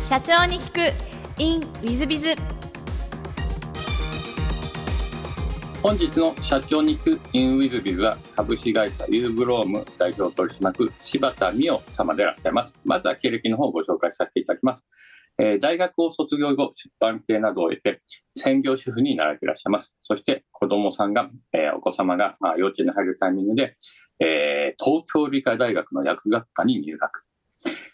社長に聞く in ウィズビズ本日の社長に行くインウィズビズは株式会社ユーブローム代表取締役柴田美代様でいらっしゃいます。まずは経歴の方をご紹介させていただきます。えー大学を卒業後、出版系などを得て、専業主婦になられていらっしゃいます。そして、子供さんが、えーお子様がまあ幼稚園に入るタイミングで、えー東京理科大学の薬学科に入学。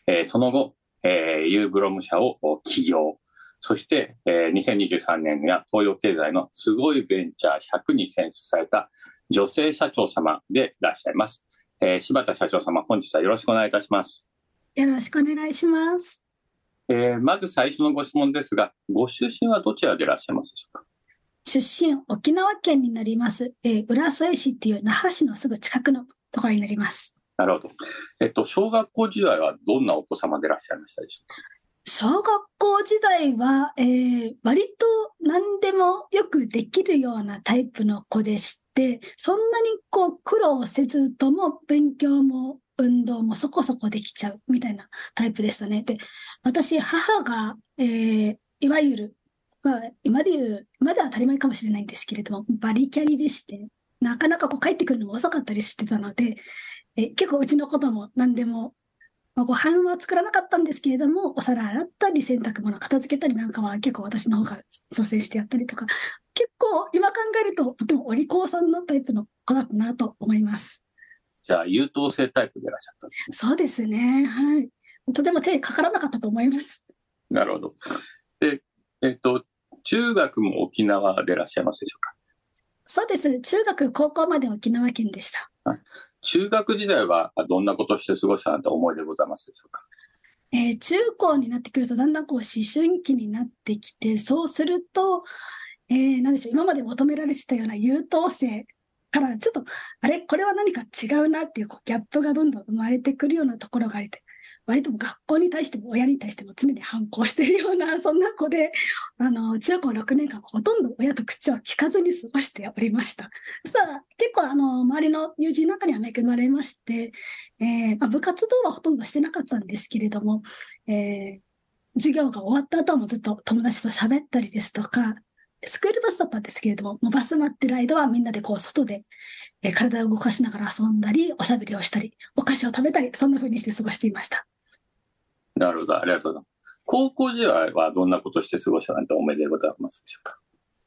えーその後、えーユーブローム社をお起業。そして、えー2023年や東洋経済のすごいベンチャー100に選出された女性社長様でいらっしゃいます。えー柴田社長様、本日はよろしくお願いいたします。よろしくお願いします。えーまず最初のご質問ですが、ご出身はどちらでいらっしゃいますでしょうか？出身、沖縄県になります。えー浦添市っていう那覇市のすぐ近くのところになります。なるほど。えっと、小学校時代はどんなお子様でいらっしゃいましたでしょうか？小学校時代は、えー割と何でもよくできるようなタイプの子でして、そんなにこう苦労せずとも勉強も運動もそこそこできちゃうみたいなタイプでしたね。で、私、母が、えーいわゆる、まあ、今で言う、今では当たり前かもしれないんですけれども、バリキャリでして、なかなかこう帰ってくるのも遅かったりしてたので、え結構うちのことも何でもまあ、ご飯は作らなかったんですけれども、お皿洗ったり、洗濯物片付けたりなんかは結構私の方が率先してやったりとか、結構今考えるととてもお利口さんのタイプの子だったなと思います。じゃあ、優等生タイプでいらっしゃったね。そうですね。はい。とても手かからなかったと思います。なるほど。で、えっと、中学も沖縄でいらっしゃいますでしょうか？そうです。中学、高校まで沖縄県でした。中学時代はどんなことして過ごしたなんて思いでございますでしょうか？えー中高になってくると、だんだんこう思春期になってきて、そうすると、えー、何でしょう、今まで求められてたような優等生から、ちょっと、あれ、これは何か違うなっていうこうギャップがどんどん生まれてくるようなところがありて、割とも学校に対しても親に対しても常に反抗しているような、そんな子で、あの、中高6年間、ほとんど親と口を聞かずに過ごしておりました。さあ、結構、あの、周りの友人の中には恵まれまして、えーまあ、部活動はほとんどしてなかったんですけれども、えー授業が終わった後もずっと友達と喋ったりですとか、スクールバスだったんですけれども、もうバス待ってる間はみんなでこう外で、えー体を動かしながら遊んだり、おしゃべりをしたり、お菓子を食べたり、そんな風にして過ごしていました。なるほど、ありがとうございます。高校時代はどんなことをして過ごしたなんてお思いでございますでしょうか？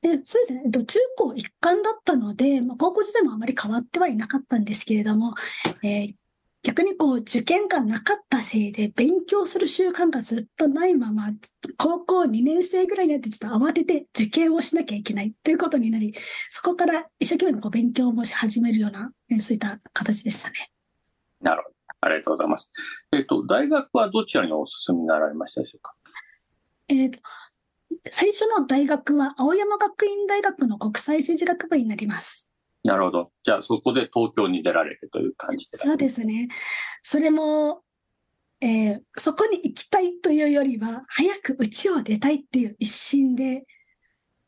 でそうですね、えっと、中高一貫だったので、まあ、高校時代もあまり変わってはいなかったんですけれども、えー逆にこう受験がなかったせいで勉強する習慣がずっとないまま、高校2年生ぐらいになってちょっと慌てて受験をしなきゃいけないということになり、そこから一生懸命こう勉強もし始めるような、えーそういった形でしたね。なるほど。ありがとうございます。えっと、大学はどちらにお進みになられましたでしょうか？えーと最初の大学は青山学院大学の国際政治学部になります。なるほど。じゃあ、そこで東京に出られてという感じで。そうですね。それも、えーそこに行きたいというよりは、早く家を出たいっていう一心で、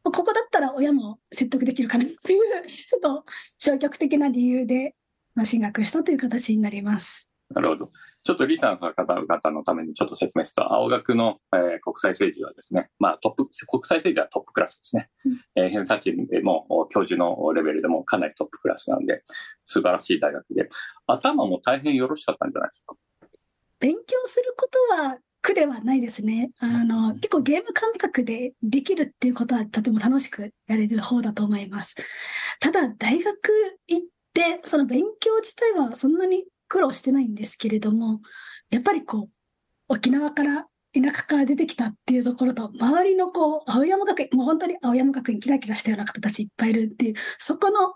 ここだったら親も説得できるかなっていう、ちょっと消極的な理由で、まあ、進学したという形になります。なるほど。ちょっとリサの方々のためにちょっと説明すると、青学の、えー国際政治はですね、まあトップ、国際政治はトップクラスですね。うんえー偏差値でも、お教授のレベルでもかなりトップクラスなので、素晴らしい大学で、頭も大変よろしかったんじゃないですか？勉強することは苦ではないですね。あの、結構ゲーム感覚でできるっていうことはとても楽しくやれる方だと思います。ただ、大学行って、その勉強自体はそんなに苦労してないんですけれども、やっぱりこう、沖縄から田舎から出てきたっていうところと、周りのこう、青山学院、もう本当に青山学院キラキラしたような方たちいっぱいいるっていう、そこの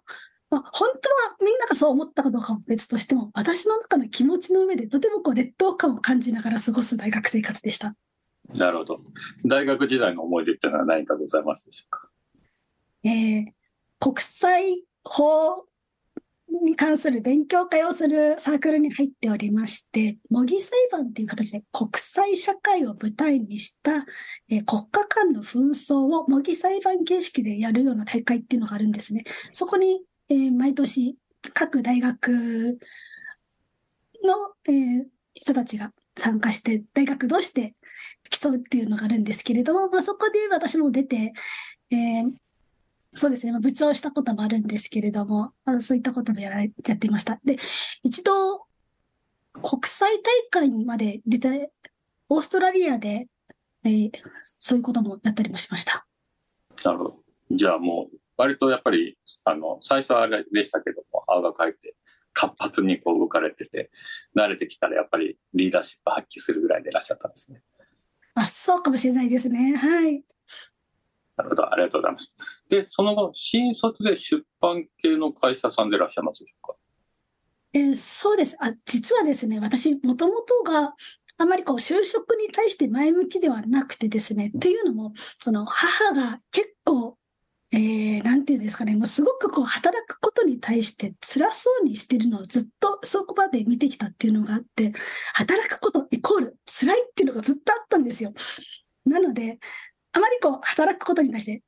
まあ、本当はみんながそう思ったかどうかは別としても、私の中の気持ちの上でとてもこう劣等感を感じながら過ごす大学生活でした。なるほど。大学時代の思い出っていうのは何かございますでしょうか？えー国際法に関する勉強会をするサークルに入っておりまして、模擬裁判っていう形で国際社会を舞台にした、えー国家間の紛争を模擬裁判形式でやるような大会っていうのがあるんですね。そこに、えー毎年各大学の、えー人たちが参加して、大学同士で競うっていうのがあるんですけれども、まあ、そこで私も出て、えーそうですね、まあ、部長したこともあるんですけれども、まあ、そういったこともやらやっていました。で、一度、国際大会まで出て、オーストラリアで、えーそういうこともやったりもしました。なるほど。じゃあもう、割とやっぱり、あの、最初はあれでしたけども、青が書いて、活発にこう動かれてて、慣れてきたらやっぱりリーダーシップ発揮するぐらいでいらっしゃったんですね。あ、そうかもしれないですね。はい。なるほど、ありがとうございます。で、その後、新卒で出版系の会社さんでいらっしゃいますでしょうか？えーそうです。あ、実はですね、私、もともとがあまりこう就職に対して前向きではなくてですね、っていうのも、その母が結構、えーなんていうんですかね、もうすごくこう働くことに対して辛そうにしてるのをずっとそこまで見てきたっていうのがあって、働くことイコール辛いっていうのがずっとあったんですよ。なので、あまりこう働くことに対して、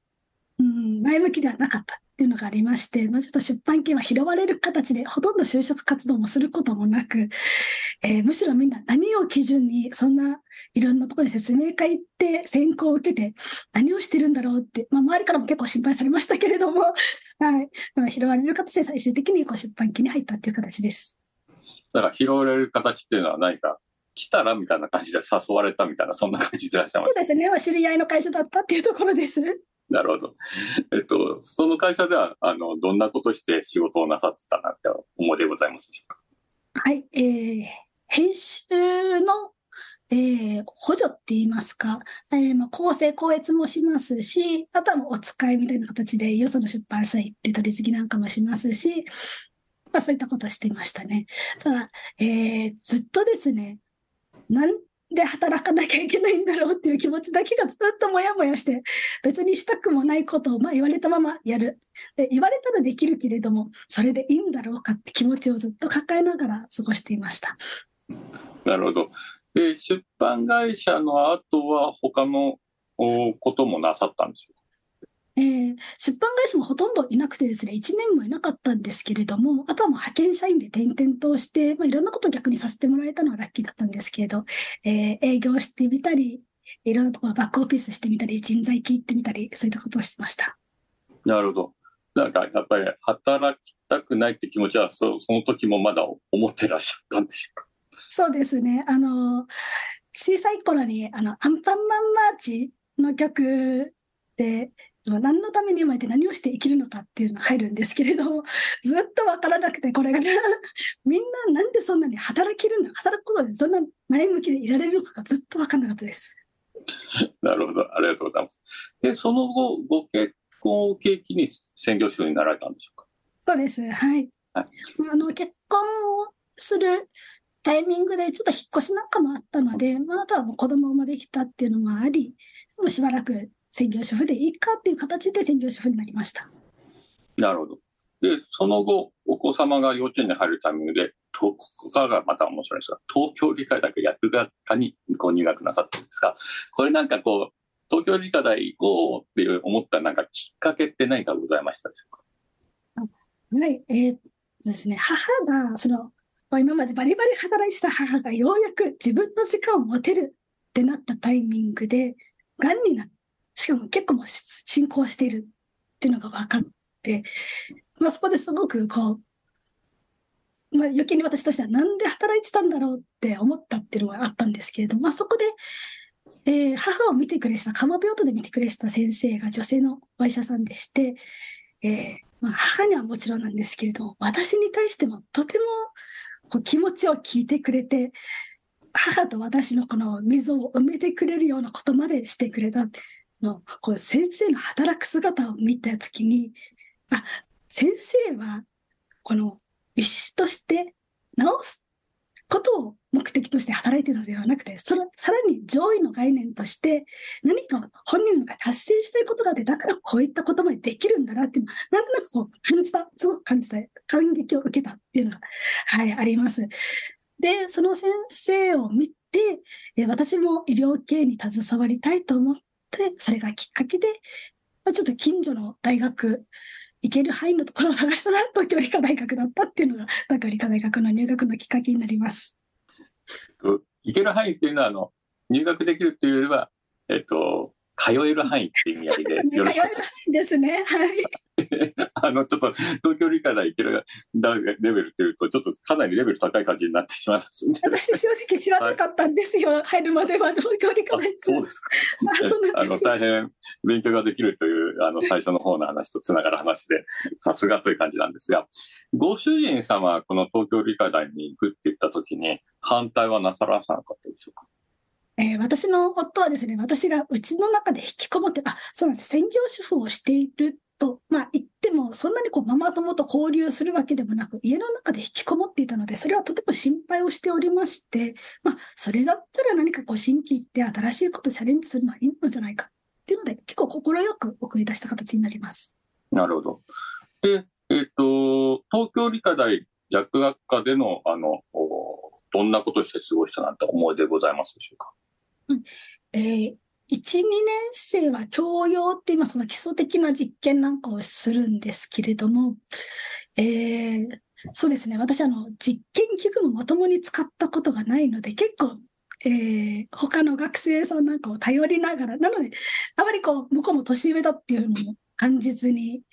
うん、前向きではなかったっていうのがありまして、まあ、ちょっと出版系は拾われる形で、ほとんど就職活動もすることもなく、えーむしろみんな何を基準に、そんないろんなところで説明会行って選考を受けて、何をしてるんだろうって、まあ、周りからも結構心配されましたけれども、はい、拾われる形で最終的にこう出版系に入ったっていう形です。だから拾われる形っていうのは何か、来たらみたいな感じで誘われたみたいな、そんな感じでいらっしゃいます。そうですね、まあ知り合いの会社だったっていうところです。なるほど。えっと、その会社では、あの、どんなことして仕事をなさってたなって思いでございますでしょうか？はい、えー編集の、えー補助って言いますか、えーまあ、構成、校閲もしますし、あとはもうお使いみたいな形で、よその出版社行って取り次ぎなんかもしますし、まあ、そういったことしていましたね。ただ、えーずっとですね、なんで働かなきゃいけないんだろうっていう気持ちだけがずっともやもやして、別にしたくもないことをまあ言われたままやる。で言われたらできるけれども、それでいいんだろうかって気持ちをずっと抱えながら過ごしていました。なるほど。で、出版会社の後は他のこともなさったんでしょう。えー出版会社もほとんどいなくてですね、1年もいなかったんですけれども、あとはもう派遣社員で転々として、まあ、いろんなことを逆にさせてもらえたのはラッキーだったんですけれど、えー営業してみたり、いろんなところバックオフィスしてみたり、人材切ってみたり、そういったことをしてました。なるほど。なんか、やっぱり働きたくないって気持ちは、そその時もまだ思ってらっしゃったんでしょうか？そうですね。あの、小さい頃に、あの、アンパンマンマーチの曲で、何のために生まれて何をして生きるのかっていうのが入るんですけれど、ずっとわからなくて、これが、みんななんでそんなに働けるんだ働くことでそんな前向きでいられるのかがずっとわからなかったです。なるほど。ありがとうございます。で、その後、ご結婚を契機に専業主婦になられたんでしょうか？そうです。はい。はいあの、結婚をするタイミングでちょっと引っ越しなんかもあったので、まあ、あとはもう子供もできたっていうのもあり、もうしばらく専業主婦でいいかっていう形で専業主婦になりました。なるほど。で、その後、お子様が幼稚園に入るタイミングで、とここからがまた面白いんですが、東京理科大学薬学科にご入学なさったんですが、これなんかこう、東京理科大行こうって思ったなんかきっかけって何かございましたでしょうか？はい、えーですね、母が、その、今までバリバリ働いてた母がようやく自分の時間を持てるってなったタイミングで、癌になっしかも結構もう進行しているっていうのが分かって、まあそこですごくこう、まあ余計に私としてはなんで働いてたんだろうって思ったっていうのがあったんですけれども、まあそこで、えー母を見てくれてた、カモ病棟で見てくれてた先生が女性のお医者さんでして、えーまあ、母にはもちろんなんですけれども、私に対してもとてもこう気持ちを聞いてくれて、母と私のこの溝を埋めてくれるようなことまでしてくれた。の、こう先生の働く姿を見たときに、あ、先生はこの医師として治すことを目的として働いているのではなくて、それさらに上位の概念として、何か本人が達成したいことがあって、だからこういったことまでできるんだなってなんとなくこう感じた、すごく感じた、感激を受けたっていうのが、はい、あります。で、その先生を見て、私も医療系に携わりたいと思って、それがきっかけで、まあ、ちょっと近所の大学、行ける範囲のところを探したら東京理科大学だったっていうのが、東京理科大学の入学のきっかけになります。行ける範囲っていうのは、あの、入学できるというよりは、えっと、通える範囲っていう意味合いで よろしい通える範囲ですね。はい。あの、ちょっと東京理科大行けるレベルっていうと、ちょっとかなりレベル高い感じになってしまいますんで。私、正直知らなかったんですよ。入るまでは東京理科あ大そうですか。あの。大変勉強ができるという、あの、最初の方の話とつながる話で、さすがという感じなんですが、ご主人様はこの東京理科大に行くって言った時に、反対はなさらなかったでしょうか？えー私の夫はですね、私がうちの中で引きこもって、あ、そうなんです。専業主婦をしていると、まあ言っても、そんなにこうママ友と交流するわけでもなく、家の中で引きこもっていたので、それはとても心配をしておりまして、まあ、それだったら何かこう新規って新しいことチャレンジするのはいいのじゃないかっていうので、結構快く送り出した形になります。なるほど。で、えっ、と、東京理科大薬学科での、あの、どんなことして過ごしたなんて思い出ございますでしょうか？うん。えー1、2年生は教養って今その基礎的な実験なんかをするんですけれども、えーそうですね、私あの実験器具もまともに使ったことがないので結構、えー他の学生さんなんかを頼りながら、なのであまりこう向こうも年上だっていうのも感じずに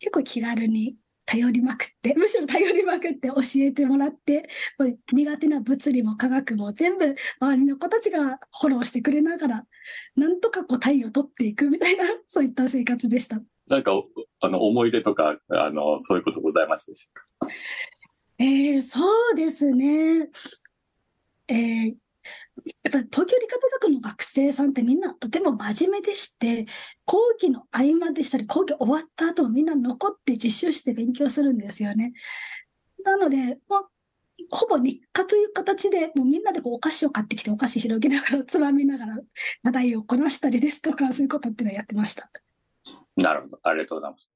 結構気軽に頼りまくって、むしろ頼りまくって教えてもらって、もう苦手な物理も科学も全部周りの子たちがフォローしてくれながら、なんとかこう単位を取っていくみたいな、そういった生活でした。なんか、おあの、思い出とか、あの、そういうことございますでしょうか？えーそうですね。えーやっぱり東京理科大学の学生さんってみんなとても真面目でして、講義の合間でしたり、講義終わった後もみんな残って実習して勉強するんですよね。なので、まあ、ほぼ日課という形で、もうみんなでこうお菓子を買ってきて、お菓子広げながら、つまみながら、課題をこなしたりですとか、そういうことっていうのをやってました。なるほど。ありがとうございます。